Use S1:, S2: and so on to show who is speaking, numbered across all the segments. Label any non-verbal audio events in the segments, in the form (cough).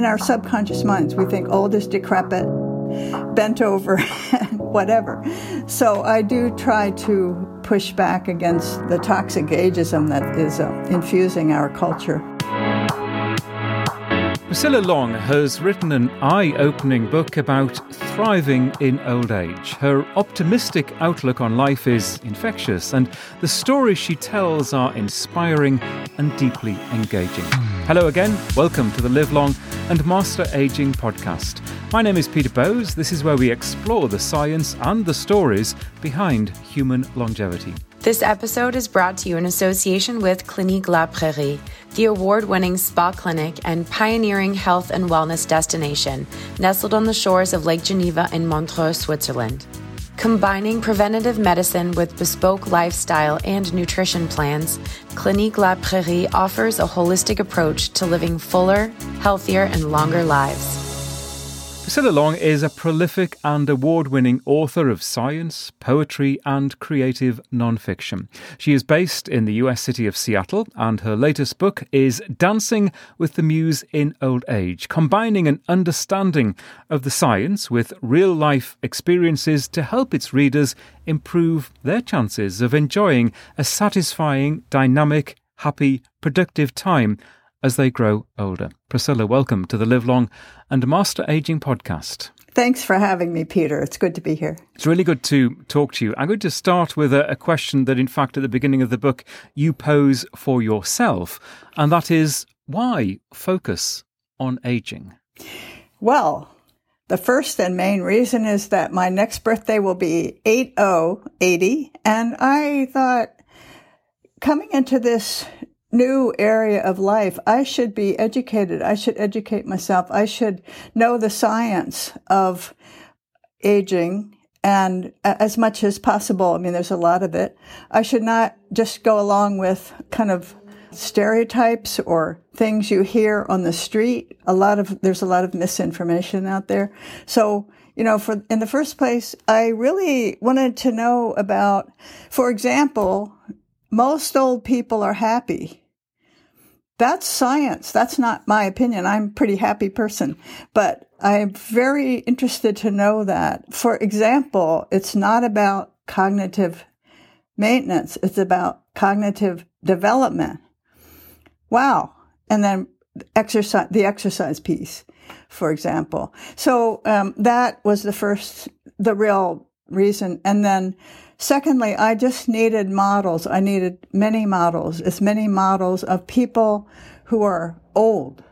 S1: in our subconscious minds. We think old is decrepit, bent over, (laughs) whatever. So I do try to push back against the toxic ageism that is uh, infusing our culture.
S2: Priscilla Long has written an eye opening book about thriving in old age. Her optimistic outlook on life is infectious, and the stories she tells are inspiring and deeply engaging. Hello again, welcome to the Live Long and Master Aging podcast. My name is Peter Bowes. This is where we explore the science and the stories behind human longevity.
S3: This episode is brought to you in association with Clinique La Prairie, the award winning spa clinic and pioneering health and wellness destination nestled on the shores of Lake Geneva in Montreux, Switzerland. Combining preventative medicine with bespoke lifestyle and nutrition plans, Clinique La Prairie offers a holistic approach to living fuller, healthier, and longer lives.
S2: Priscilla Long is a prolific and award winning author of science, poetry, and creative nonfiction. She is based in the US city of Seattle, and her latest book is Dancing with the Muse in Old Age, combining an understanding of the science with real life experiences to help its readers improve their chances of enjoying a satisfying, dynamic, happy, productive time as they grow older. Priscilla, welcome to the Live Long and Master Aging podcast.
S1: Thanks for having me, Peter. It's good to be here.
S2: It's really good to talk to you. I'm going to start with a, a, question that, in fact, at the beginning of the book, you pose for yourself, and that is why focus on aging?
S1: Well, the first and main reason is that my next birthday will be 8080, and I thought coming into this new area of life, I should be educated. I should educate myself. I should know the science of aging and uh, as much as possible. I mean, there's a lot of it. I should not just go along with kind of stereotypes or things you hear on the street. A lot of, there's a lot of misinformation out there. So, you know, for, in the first place, I really wanted to know about, for example, most old people are happy that's science. That's not my opinion. I'm a pretty happy person, but I'm very interested to know that. For example, it's not about cognitive maintenance. It's about cognitive development. Wow. And then exercise, the exercise piece, for example. So, um, that was the first, the real reason. And then Secondly, I just needed models. I needed many models, as many models of people who are old.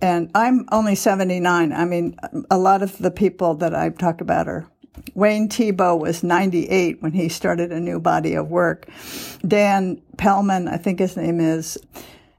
S1: And I'm only 79. I mean, a lot of the people that I've talked about are Wayne Thiebaud was 98 when he started a new body of work. Dan Pellmann, I think his name is,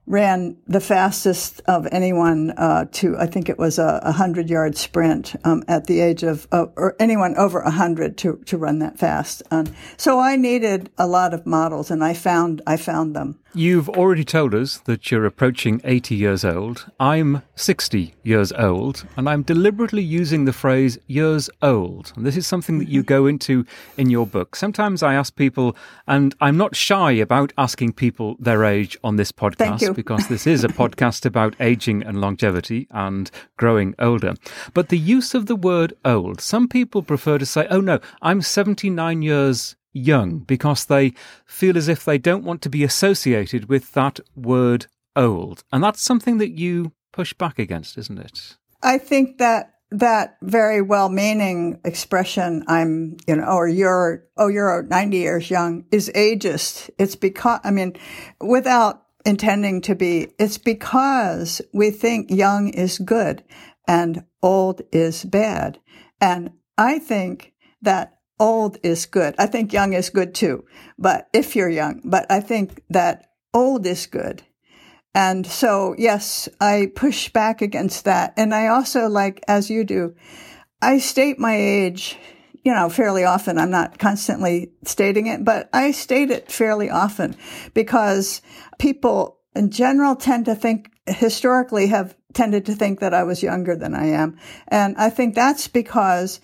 S1: ran the fastest of anyone uh, to I think it was a, a hundred yard sprint um, at the age of uh, or anyone over a hundred to to run that fast. And so I needed a lot of models, and I found I found them.
S2: You've already told us that you're approaching 80 years old. I'm 60 years old, and I'm deliberately using the phrase years old. And this is something that you mm-hmm. go into in your book. Sometimes I ask people, and I'm not shy about asking people their age on this podcast because this is a (laughs) podcast about aging and longevity and growing older. But the use of the word old, some people prefer to say, oh no, I'm 79 years young because they feel as if they don't want to be associated with that word old. And that's something that you push back against, isn't it?
S1: I think that that very well-meaning expression i'm you know or you're oh you're 90 years young is ageist it's because i mean without intending to be it's because we think young is good and old is bad and i think that old is good. I think young is good too, but if you're young, but I think that old is good. And so, yes, I push back against that. And I also, like, as you do, I state my age, you know, fairly often. I'm not constantly stating it, but I state it fairly often because people in general tend to think, historically have tended to think that I was younger than I am. And I think that's because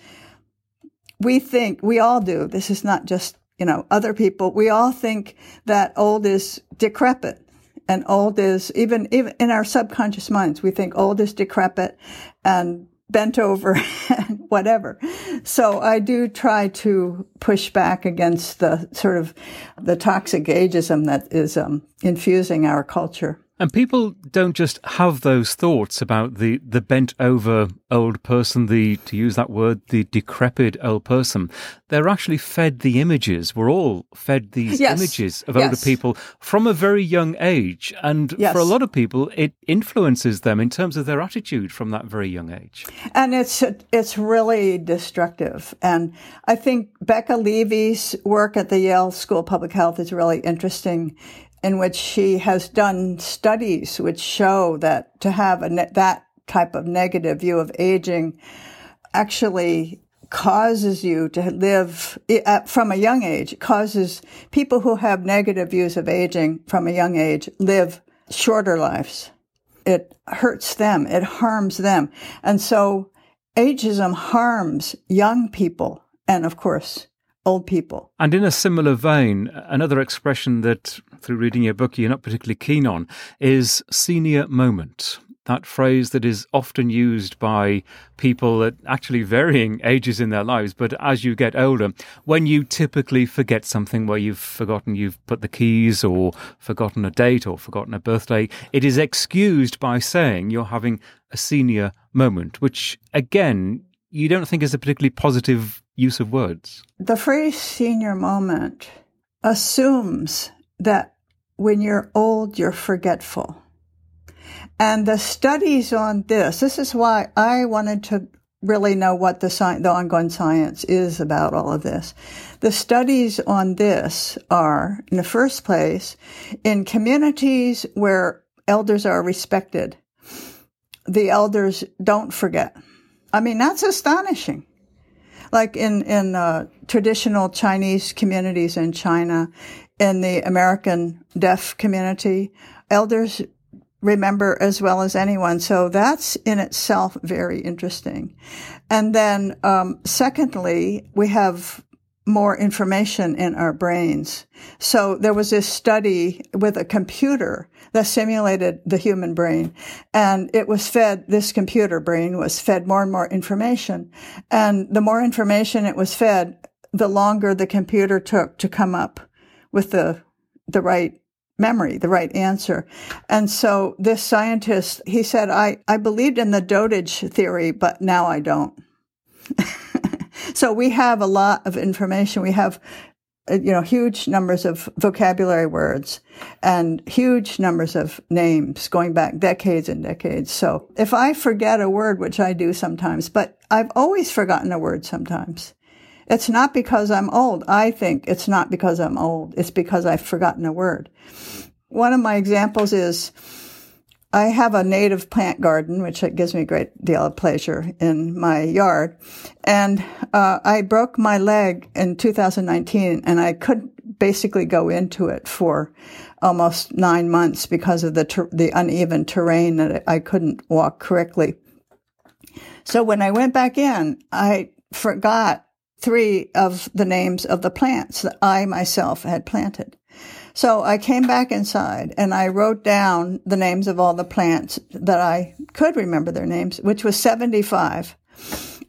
S1: we think, we all do, this is not just, you know, other people, we all think that old is decrepit And old is even, even in our subconscious minds, we think old is decrepit and bent over (laughs) and whatever. So I do try to push back against the sort of the toxic ageism that is um, infusing our culture.
S2: And people don't just have those thoughts about the, the bent over old person, the, to use that word, the decrepit old person. They're actually fed the images. We're all fed these
S1: yes.
S2: images of
S1: yes.
S2: older people from a very young age. And
S1: yes.
S2: for a lot of people, it influences them in terms of their attitude from that very young age.
S1: And it's, it's really destructive. And I think Becca Levy's work at the Yale School of Public Health is really interesting in which she has done studies which show that to have ne- that type of negative view of aging actually causes you to live from a young age. Causes people who have negative views of aging from a young age live shorter lives. It hurts them. It harms them. And so ageism harms young people and of course old people.
S2: And in a similar vein, another expression that through reading your book you're not particularly keen on is senior moment. That phrase that is often used by people at actually varying (laughs) ages in their lives, but as you get older, when you typically forget something where you've forgotten you've put the keys or forgotten a date or forgotten a birthday, it is excused by saying you're having a senior moment, which again, you don't think is a particularly positive use of words.
S1: The phrase senior moment assumes that when you're old, you're forgetful. And the studies on this, this is why I wanted to really know what the, sci- the ongoing science is about all of this. The studies on this are, in the first place, in communities where elders are respected, the elders don't forget. I mean, that's astonishing like in in uh, traditional Chinese communities in China, in the American deaf community, elders remember as well as anyone. So that's in itself very interesting. And then, um, secondly, we have more information in our brains. So there was this study with a computer that simulated the human brain and it was fed, this computer brain was fed more and more information. And the more information it was fed, the longer the computer took to come up with the, the right memory, the right answer. And so this scientist, he said, I, I believed in the dotage theory, but now I don't. (laughs) so we have a lot of information. We have, uh, you know, huge numbers of vocabulary words and huge numbers of names going back decades and decades. So if I forget a word, which I do sometimes, but I've always forgotten a word sometimes. It's not because I'm old. I think it's not because I'm old. It's because I've forgotten a word. One of my examples is I have a native plant garden, which gives me a great deal of pleasure in my yard. And uh, I broke my leg in 2019 and I couldn't basically go into it for almost nine months because of the, ter- the uneven terrain that I couldn't walk correctly. So when I went back in, I forgot three of the names of the plants that I myself had planted. So I came back inside and I wrote down the names of all the plants that I could remember their names, which was 75.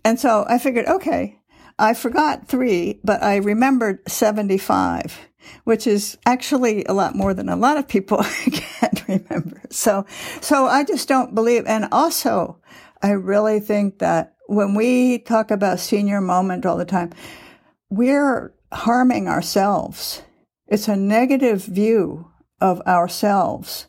S1: And so I figured, okay, I forgot three, but I remembered 75, which is actually a lot more than a lot of people (laughs) can remember. So, so I just don't believe. And also, I really think that when we talk about senior moment all the time, we're harming ourselves it's a negative view of ourselves.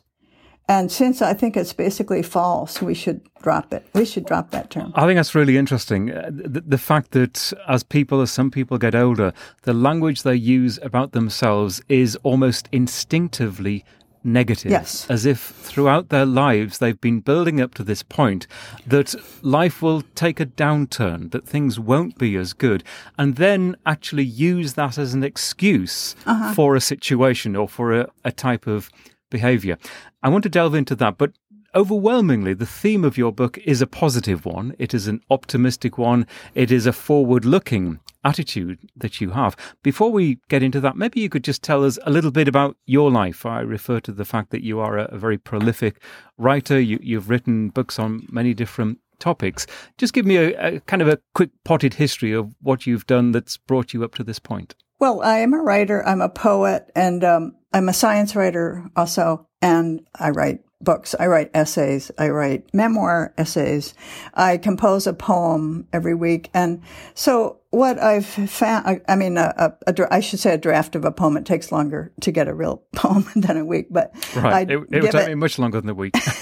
S1: And since I think it's basically false, we should drop it. We should drop that term.
S2: I think that's really interesting. Uh, the, the, fact that as people, as some people get older, the language they use about themselves is almost instinctively negative.
S1: Yes.
S2: As if throughout their lives they've been building up to this point that life will take a downturn, that things won't be as good, and then actually use that as an excuse uh-huh. for a situation or for a, a type of behavior. I want to delve into that, but overwhelmingly, the theme of your book is a positive one. It is an optimistic one. It is a forward looking attitude that you have. Before we get into that, maybe you could just tell us a little bit about your life. I refer to the fact that you are a, a very prolific writer. You, you've written books on many different topics. Just give me a, a, kind of a quick potted history of what you've done that's brought you up to this point.
S1: Well, I am a writer, I'm a poet, and um, I'm a science writer also, and I write books. I write essays. I write memoir essays. I compose a poem every week. And so what I've found, I, I mean, a, a, a, I should say a draft of a poem. It takes longer to get a real (laughs) poem than a week, but
S2: right. it, it would take me much longer than a week. (laughs) (laughs)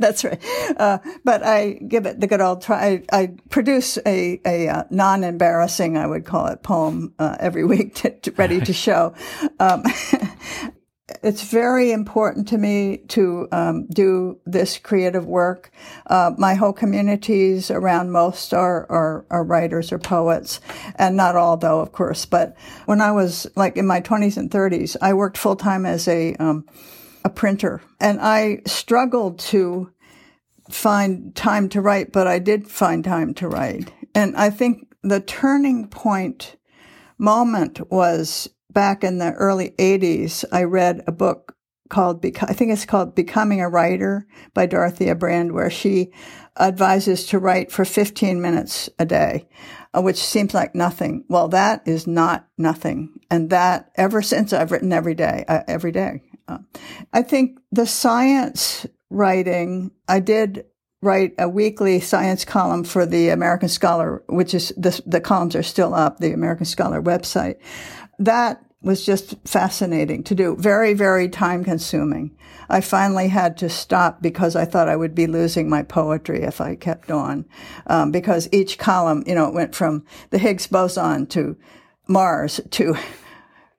S1: that's right. Uh, but I give it the good old try. I, I produce a, a uh, non-embarrassing, I would call it, poem uh, every week to, to ready to show. Um, it's very important to me to um, do this creative work. Uh, my whole communities around most are, are, are writers or poets, and not all though, of course. But when I was like in my 20s and 30s, I worked full time as a um, a printer, and I struggled to find time to write, but I did find time to write. And I think the turning point moment was back in the early 80s, I read a book called, I think it's called Becoming a Writer by Dorothea Brande, where she advises to write for 15 minutes a day, uh, which seems like nothing. Well, that is not nothing. And that ever since I've written every day, uh, every day. Uh, I think the science writing, I did write a weekly science column for the American Scholar, which is the, the columns are still up, the American Scholar website. That was just fascinating to do. Very, very time consuming. I finally had to stop because I thought I would be losing my poetry if I kept on. Um, because each column, you know, it went from the Higgs boson to Mars to (laughs)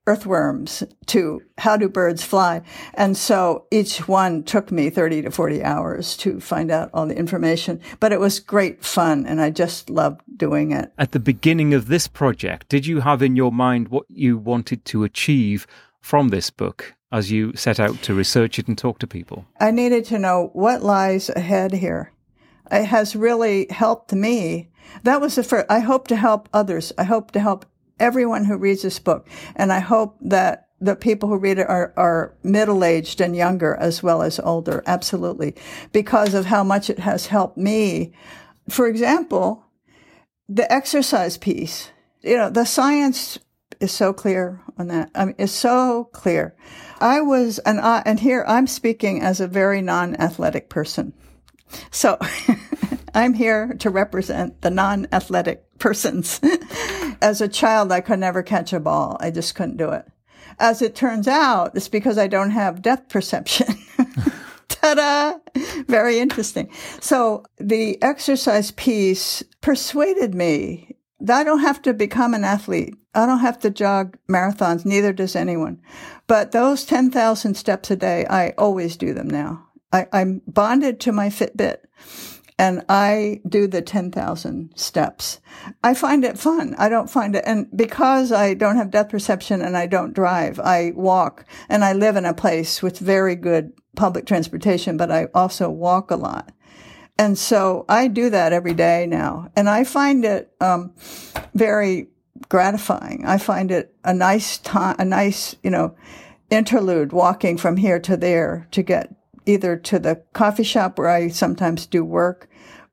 S1: earthworms to how do birds fly. And so each one took me 30 to 40 hours to find out all the information, but it was great fun and I just loved doing it.
S2: At the beginning of this project, did you have in your mind what you wanted to achieve from this book as you set out to research it and talk to people?
S1: I needed to know what lies ahead here. It has really helped me. That was the first. I hope to help others. I hope to help everyone who reads this book. And I hope that the people who read it are, are middle aged and younger as well as older. Absolutely. Because of how much it has helped me. For example, the exercise piece, you know, the science is so clear on that. I mean, it's so clear. I was, and I, and here I'm speaking as a very non-athletic person. So (laughs) I'm here to represent the non-athletic persons. (laughs) As a child, I could never catch a ball. I just couldn't do it. As it turns out, it's because I don't have depth perception. (laughs) Ta-da! Very interesting. So the exercise piece persuaded me that I don't have to become an athlete. I don't have to jog marathons. Neither does anyone. But those 10,000 steps a day, I always do them now. I, I'm bonded to my Fitbit and I do the 10,000 steps. I find it fun. I don't find it, and because I don't have depth perception and I don't drive, I walk and I live in a place with very good public transportation, but I also walk a lot. And so I do that every day now. And I find it, um, very gratifying. I find it a nice time, a nice, you know, interlude walking from here to there to get either to the coffee shop where I sometimes do work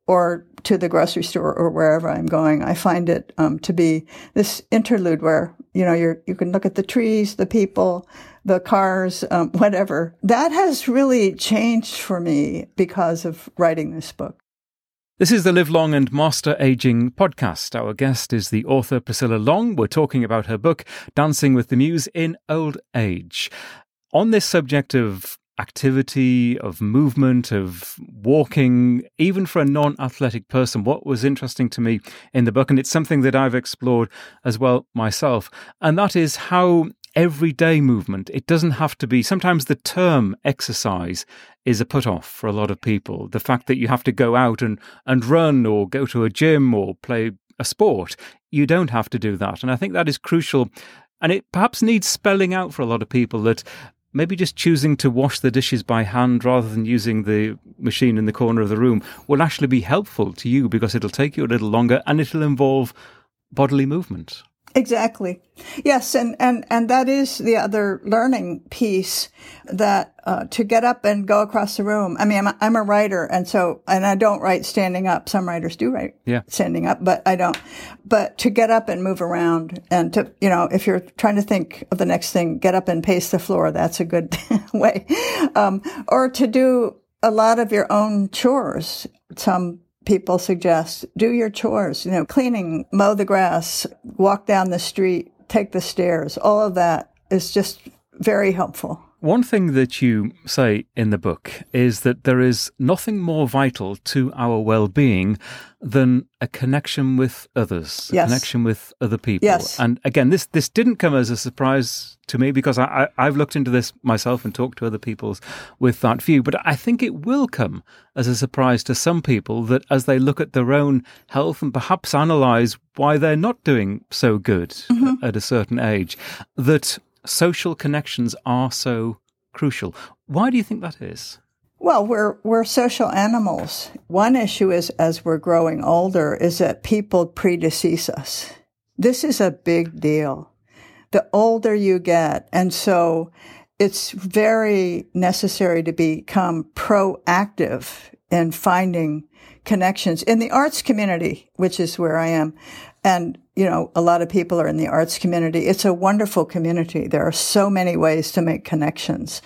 S1: or to the grocery store or wherever I'm going. I find it um, to be this interlude where, you know, you you can look at the trees, the people, the cars, um, whatever. That has really changed for me because of writing this book.
S2: This is the Live Long and Master Aging podcast. Our guest is the author Priscilla Long. We're talking about her book, Dancing with the Muse in Old Age. On this subject of activity, of movement, of walking, even for a non athletic person. What was interesting to me in the book, and it's something that I've explored as well myself, and that is how everyday movement, it doesn't have to be, sometimes the term exercise is a put off for a lot of people. The fact that you have to go out and, and run or go to a gym or play a sport, you don't have to do that. And I think that is crucial. And it perhaps needs spelling out for a lot of people that maybe just choosing to wash the dishes by hand rather than using the machine in the corner of the room will actually be helpful to you because it'll take you a little longer and it'll involve bodily movement.
S1: Exactly. Yes, and, and, and that is the other learning piece that uh, to get up and go across the room. I mean, I'm a, I'm a writer, and so and I don't write standing up. Some writers do write
S2: yeah.
S1: standing up, but I don't. But to get up and move around, and to you know, if you're trying to think of the next thing, get up and pace the floor. That's a good (laughs) way. Um, or to do a lot of your own chores. Some people suggest do your chores, you know, cleaning, mow the grass, walk down the street, take the stairs. All of that is just very helpful.
S2: One thing that you say in the book is that there is nothing more vital to our well being than a connection with others,
S1: yes.
S2: a connection with other people.
S1: Yes.
S2: And again, this, this didn't come as a surprise to me because I, I, have looked into this myself and talked to other people with that view. But I think it will come as a surprise to some people that as they look at their own health and perhaps analyze why they're not doing so good mm-hmm. at a certain age, that social connections are so crucial. Why do you think that is?
S1: Well, we're we're social animals. One issue is as we're growing older is that people predecease us. This is a big deal. The older you get, and so it's very necessary to become proactive in finding connections in the arts community, which is where I am. And, you know, a lot of people are in the arts community. It's a wonderful community. There are so many ways to make connections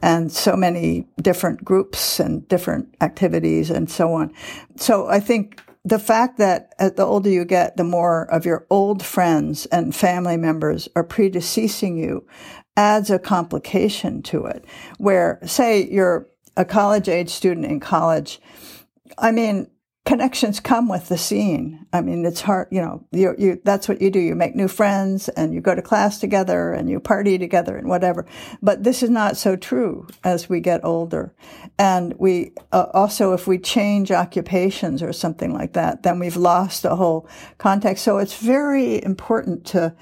S1: and so many different groups and different activities and so on. So I think the fact that the older you get, the more of your old friends and family members are predeceasing you adds a complication to it. Where, say, you're a college age student in college. I mean, connections come with the scene. I mean, it's hard, you know, you, you, that's what you do. You make new friends and you go to class together and you party together and whatever. But this is not so true as we get older. And we, uh, also, if we change occupations or something like that, then we've lost the whole context. So it's very important to,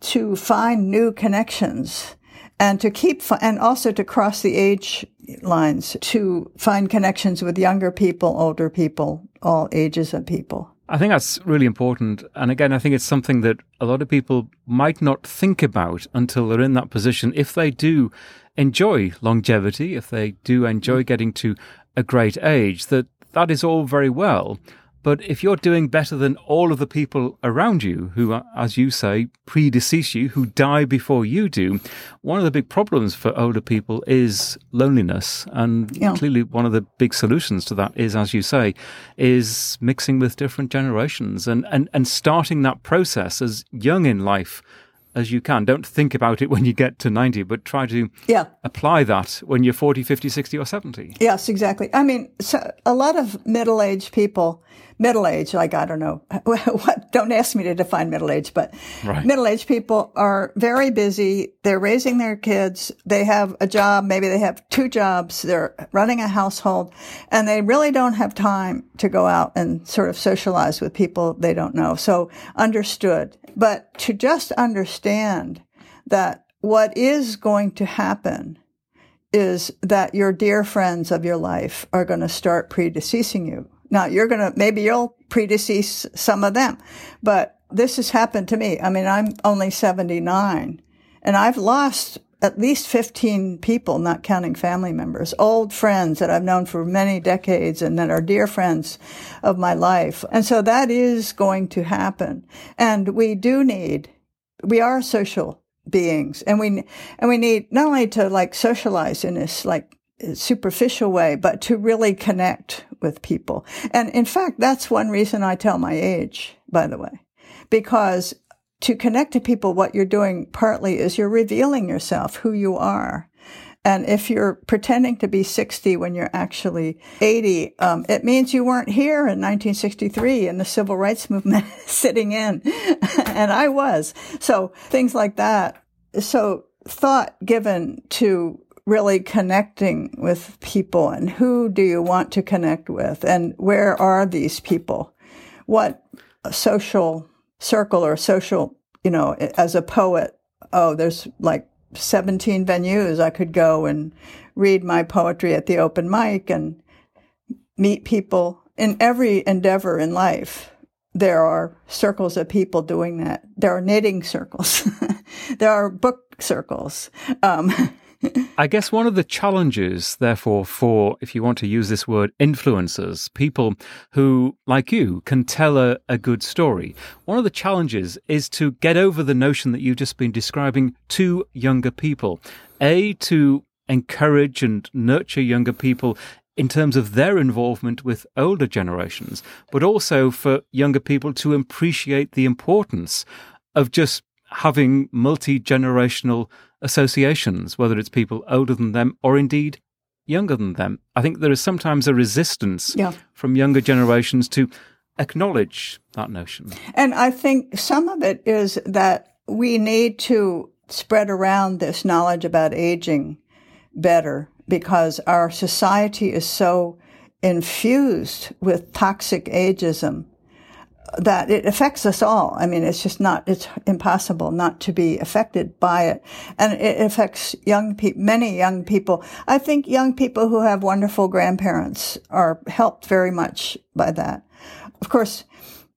S1: to find new connections and to keep and also to cross the age lines to find connections with younger people, older people, all ages of people.
S2: I think that's really important. And again, I think it's something that a lot of people might not think about until they're in that position. If they do enjoy longevity, if they do enjoy mm. getting to a great age, that that is all very well. But if you're doing better than all of the people around you who, as you say, predecease you, who die before you do, one of the big problems for older people is loneliness. And yeah. clearly one of the big solutions to that is, as you say, is mixing with different generations and, and, and starting that process as young in life as you can. Don't think about it when you get to 90, but try to
S1: yeah.
S2: apply that when you're 40, 50, 60, or 70.
S1: Yes, exactly. I mean, so a lot of middle aged people middle age, like I don't know (laughs) what, don't ask me to define middle age, but right. middle aged people are very busy. They're raising their kids. They have a job. Maybe they have two jobs. They're running a household and they really don't have time to go out and sort of socialize with people they don't know. So understood, but to just understand that what is going to happen is that your dear friends of your life are going to start predeceasing you now you're going to, maybe you'll predecease some of them, but this has happened to me. I mean, I'm only 79 and I've lost at least 15 people, not counting family members, old friends that I've known for many decades and that are dear friends of my life. And so that is going to happen. And we do need, we are social beings and we, and we need not only to like socialize in this like superficial way, but to really connect with people. And in fact, that's one reason I tell my age, by the way, because to connect to people, what you're doing partly is you're revealing yourself, who you are. And if you're pretending to be 60 when you're actually 80, um, it means you weren't here in 1963 in the civil rights movement (laughs) sitting in. (laughs) and I was. So things like that. So thought given to really connecting with people and who do you want to connect with and where are these people? What social circle or social, you know, as a poet, oh, there's like 17 venues I could go and read my poetry at the open mic and meet people in every endeavor in life. There are circles of people doing that. There are knitting circles. (laughs) there are book circles. Um, (laughs)
S2: I guess one of the challenges, therefore, for, if you want to use this word, influencers, people who, like you, can tell a, a good story, one of the challenges is to get over the notion that you've just been describing to younger people. A, to encourage and nurture younger people in terms of their involvement with older generations, but also for younger people to appreciate the importance of just having multi generational associations, whether it's people older than them or indeed younger than them. I think there is sometimes a resistance yeah. from younger generations to acknowledge that notion.
S1: And I think some of it is that we need to spread around this knowledge about aging better because our society is so infused with toxic ageism that it affects us all. I mean, it's just not, it's impossible not to be affected by it. And it affects young people, many young people. I think young people who have wonderful grandparents are helped very much by that. Of course,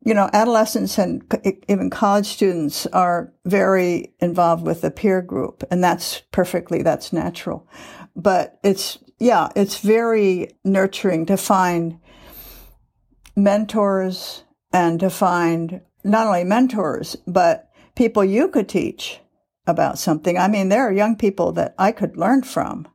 S1: you know, adolescents and even college students are very involved with the peer group, and that's perfectly, that's natural but it's, yeah, it's very nurturing to find mentors and to find not only mentors, but people you could teach about something. I mean, there are young people that I could learn from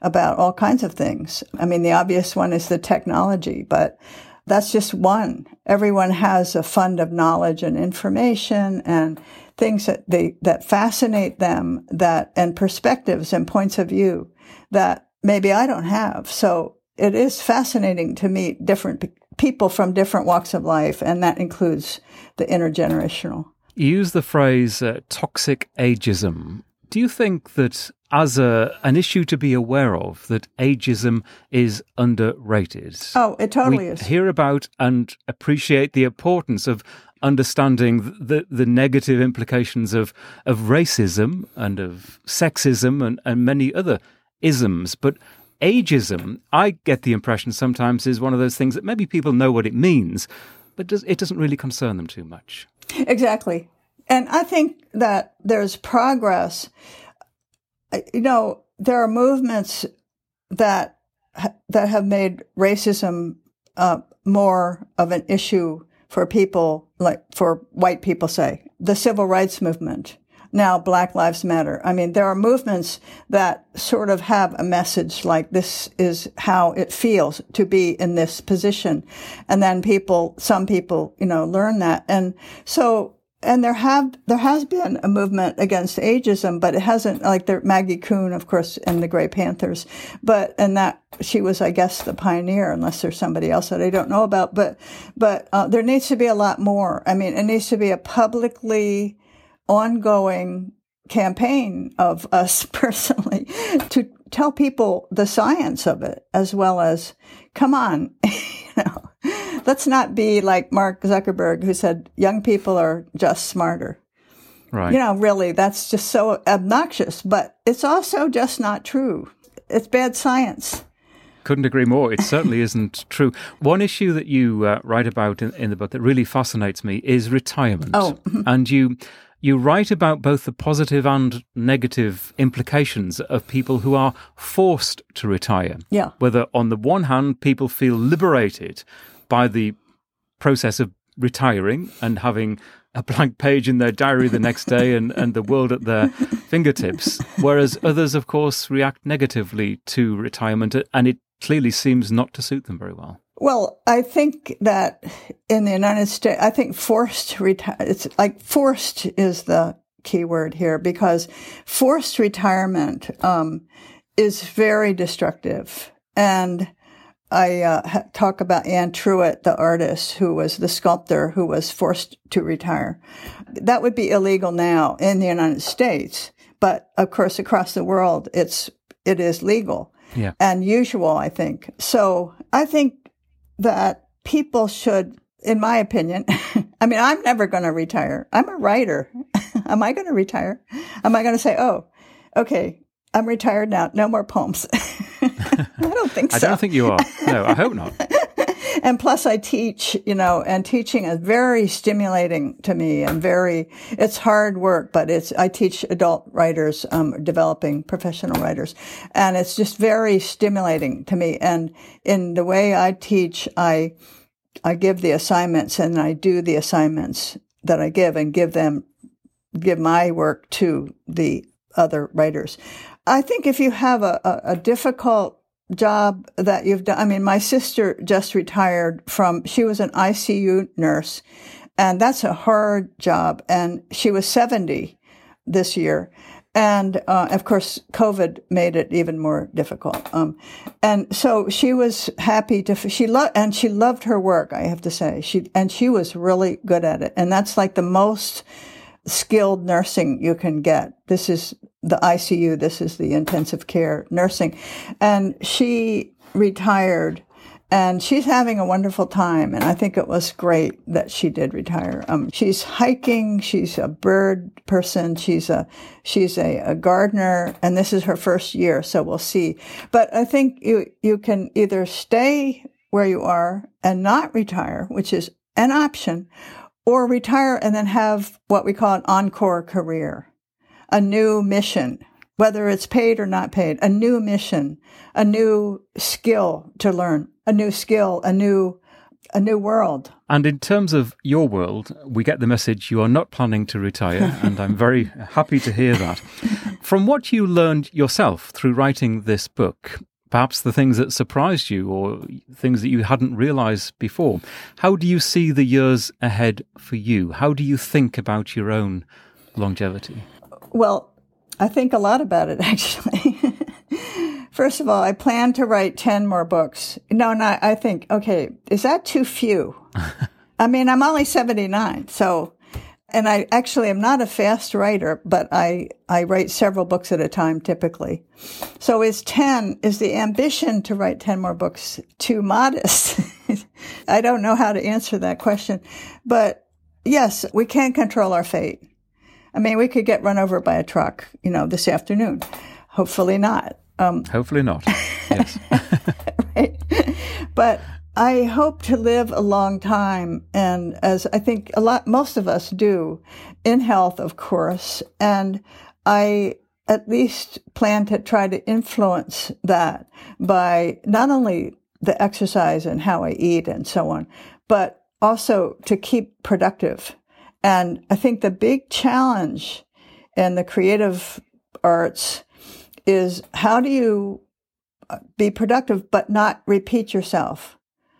S1: about all kinds of things. I mean, the obvious one is the technology, but that's just one. Everyone has a fund of knowledge and information and things that they, that fascinate them that, and perspectives and points of view that maybe I don't have. So it is fascinating to meet different people from different walks of life, and that includes the intergenerational.
S2: You use the phrase uh, toxic ageism. Do you think that as a an issue to be aware of that ageism is underrated?
S1: Oh, it totally
S2: we
S1: is.
S2: Hear about and appreciate the importance of understanding the the negative implications of of racism and of sexism and, and many other isms, but ageism, I get the impression sometimes is one of those things that maybe people know what it means, but it doesn't really concern them too much.
S1: Exactly. And I think that there's progress. You know, there are movements that that have made racism uh, more of an issue for people, like for white people, say the civil rights movement now Black Lives Matter. I mean, there are movements that sort of have a message like this is how it feels to be in this position. And then people, some people, you know, learn that. And so, and there have, there has been a movement against ageism, but it hasn't, like there, Maggie Kuhn, of course, and the Gray Panthers, but, and that, she was, I guess, the pioneer, unless there's somebody else that I don't know about, but, but, uh, there needs to be a lot more. I mean, it needs to be a publicly, ongoing campaign of (laughs) us personally to tell people the science of it as well as come on (laughs) you know let's not be like mark zuckerberg who said young people are just smarter
S2: right
S1: you know really that's just so obnoxious but it's also just not true it's bad science
S2: couldn't agree more. It certainly (laughs) isn't true. One issue that you uh, write about in, in, the book that really fascinates me is retirement.
S1: Oh.
S2: and you you write about both the positive and negative implications of people who are forced to retire.
S1: Yeah.
S2: Whether, on the one hand, people feel liberated by the process of retiring and having a blank page in their diary the next day and, and the world at their fingertips, whereas others, of course, react negatively to retirement and it clearly seems not to suit them very well.
S1: Well, I think that in the United States, I think forced retire, it's like forced is the key word here because forced retirement, um, is very destructive. And I uh, talk about Anne Truitt, the artist who was the sculptor who was forced to retire. That would be illegal now in the United States, but of course across the world, it's it is legal
S2: yeah.
S1: and usual. I think so. I think that people should, in my opinion, (laughs) I mean, I'm never going to retire. I'm a writer. (laughs) Am I going to retire? Am I going to say, oh, okay, I'm retired now. No more poems. (laughs) I don't think so.
S2: I don't think you are. No, I hope not.
S1: And plus I teach, you know, and teaching is very stimulating to me and very, it's hard work, but it's, I teach adult writers, um, developing professional writers, and it's just very stimulating to me. And in the way I teach, I, I give the assignments and I do the assignments that I give and give them, give my work to the other writers. I think if you have a, a, a difficult job that you've done. I mean, my sister just retired from, she was an ICU nurse and that's a hard job. And she was 70 this year. And uh, of course, COVID made it even more difficult. Um, and so she was happy to. She loved and she loved her work. I have to say, she and she was really good at it. And that's like the most skilled nursing you can get. This is the ICU. This is the intensive care nursing. And she retired and she's having a wonderful time. And I think it was great that she did retire. Um, she's hiking. She's a bird person. She's a, she's a, a gardener and this is her first year. So we'll see. But I think you, you can either stay where you are and not retire, which is an option, or retire and then have what we call an encore career, a new mission, whether it's paid or not paid, a new mission, a new skill to learn, a new skill, a new a new world.
S2: And in terms of your world, we get the message you are not planning to retire, (laughs) and I'm very happy to hear that. From what you learned yourself through writing this book, perhaps the things that surprised you or things that you hadn't realized before. How do you see the years ahead for you? How do you think about your own longevity?
S1: Well, I think a lot about it (laughs) actually. First of all, I plan to write 10 more books. No, no, I think, okay, is that too few? (laughs) I mean, I'm only 79, so and I actually am not a fast writer, but I, I write several books at a time typically. So is 10, is the ambition to write 10 more books too modest? (laughs) I don't know how to answer that question, but yes, we can't control our fate. I mean, we could get run over by a truck, you know, this afternoon. Hopefully not.
S2: Um, Hopefully not. (laughs) Yes.
S1: right. But I hope to live a long time, and as I think a lot, most of us do, in health, of course. And I at least plan to try to influence that by not only the exercise and how I eat and so on, but also to keep productive. And I think the big challenge in the creative arts is how do you be productive but not repeat yourself?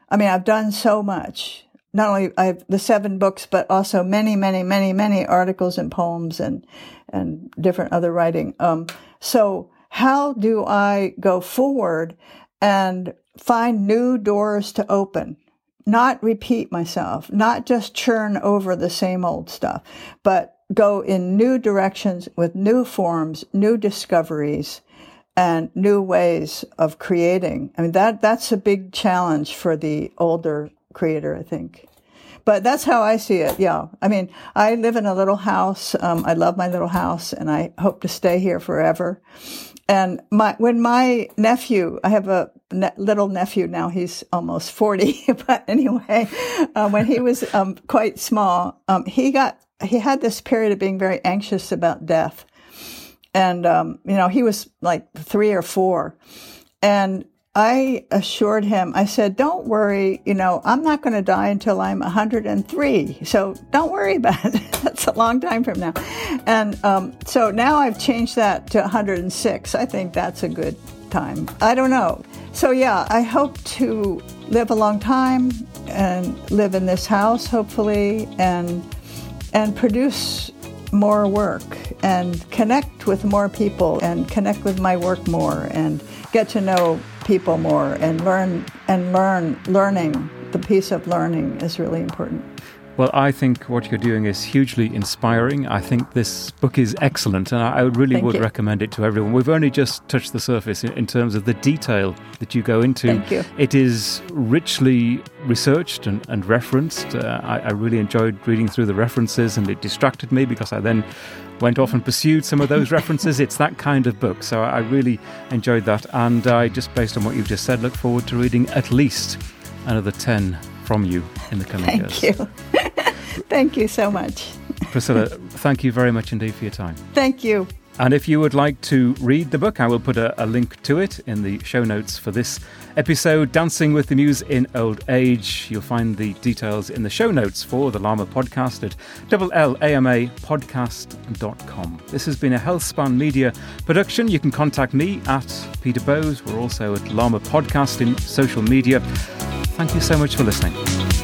S1: I mean, I've done so much. Not only I have the seven books, but also many, many, many, many articles and poems and and different other writing. Um, so how do I go forward and find new doors to open? Not repeat myself, not just churn over the same old stuff, but go in new directions with new forms, new discoveries, and new ways of creating. I mean, that, that's a big challenge for the older creator, I think. But that's how I see it. Yeah. I mean, I live in a little house. Um, I love my little house and I hope to stay here forever. And my, when my nephew, I have a ne- little nephew now, he's almost 40, (laughs) but anyway, uh, when he was um, quite small, um, he got, he had this period of being very anxious about death. And, um, you know, he was like three or four. And I assured him, I said, don't worry, you know, I'm not going to die until I'm 103. So don't worry about it. (laughs) That's a long time from now. And um, so now I've changed that to 106. I think that's a good time. I don't know. So yeah, I hope to live a long time and live in this house, hopefully, and and produce more work and connect with more people and connect with my work more and get to know people more and learn and learn learning the piece of learning is really important
S2: well, I think what you're doing is hugely inspiring. I think this book is excellent, and I really Thank would you. recommend it to everyone. We've only just touched the surface in, in, terms of the detail that you go into.
S1: Thank you.
S2: It is richly researched and, and referenced. Uh, I, I really enjoyed reading through the references, and it distracted me because I then went off and pursued some of those references. (laughs) It's that kind of book. So I really enjoyed that. And I just, based on what you've just said, look forward to reading at least another 10 from you in the coming
S1: thank
S2: years.
S1: you. (laughs) thank you so much.
S2: Priscilla, thank you very much indeed for your time.
S1: Thank you.
S2: And if you would like to read the book, I will put a, a, link to it in the show notes for this episode, Dancing with the Muse in Old Age. You'll find the details in the show notes for the Llama podcast at double LAMA podcast.com. This has been a HealthSpan Media production. You can contact me at Peter Bowes. We're also at Llama Podcast in social media. Thank you so much for listening.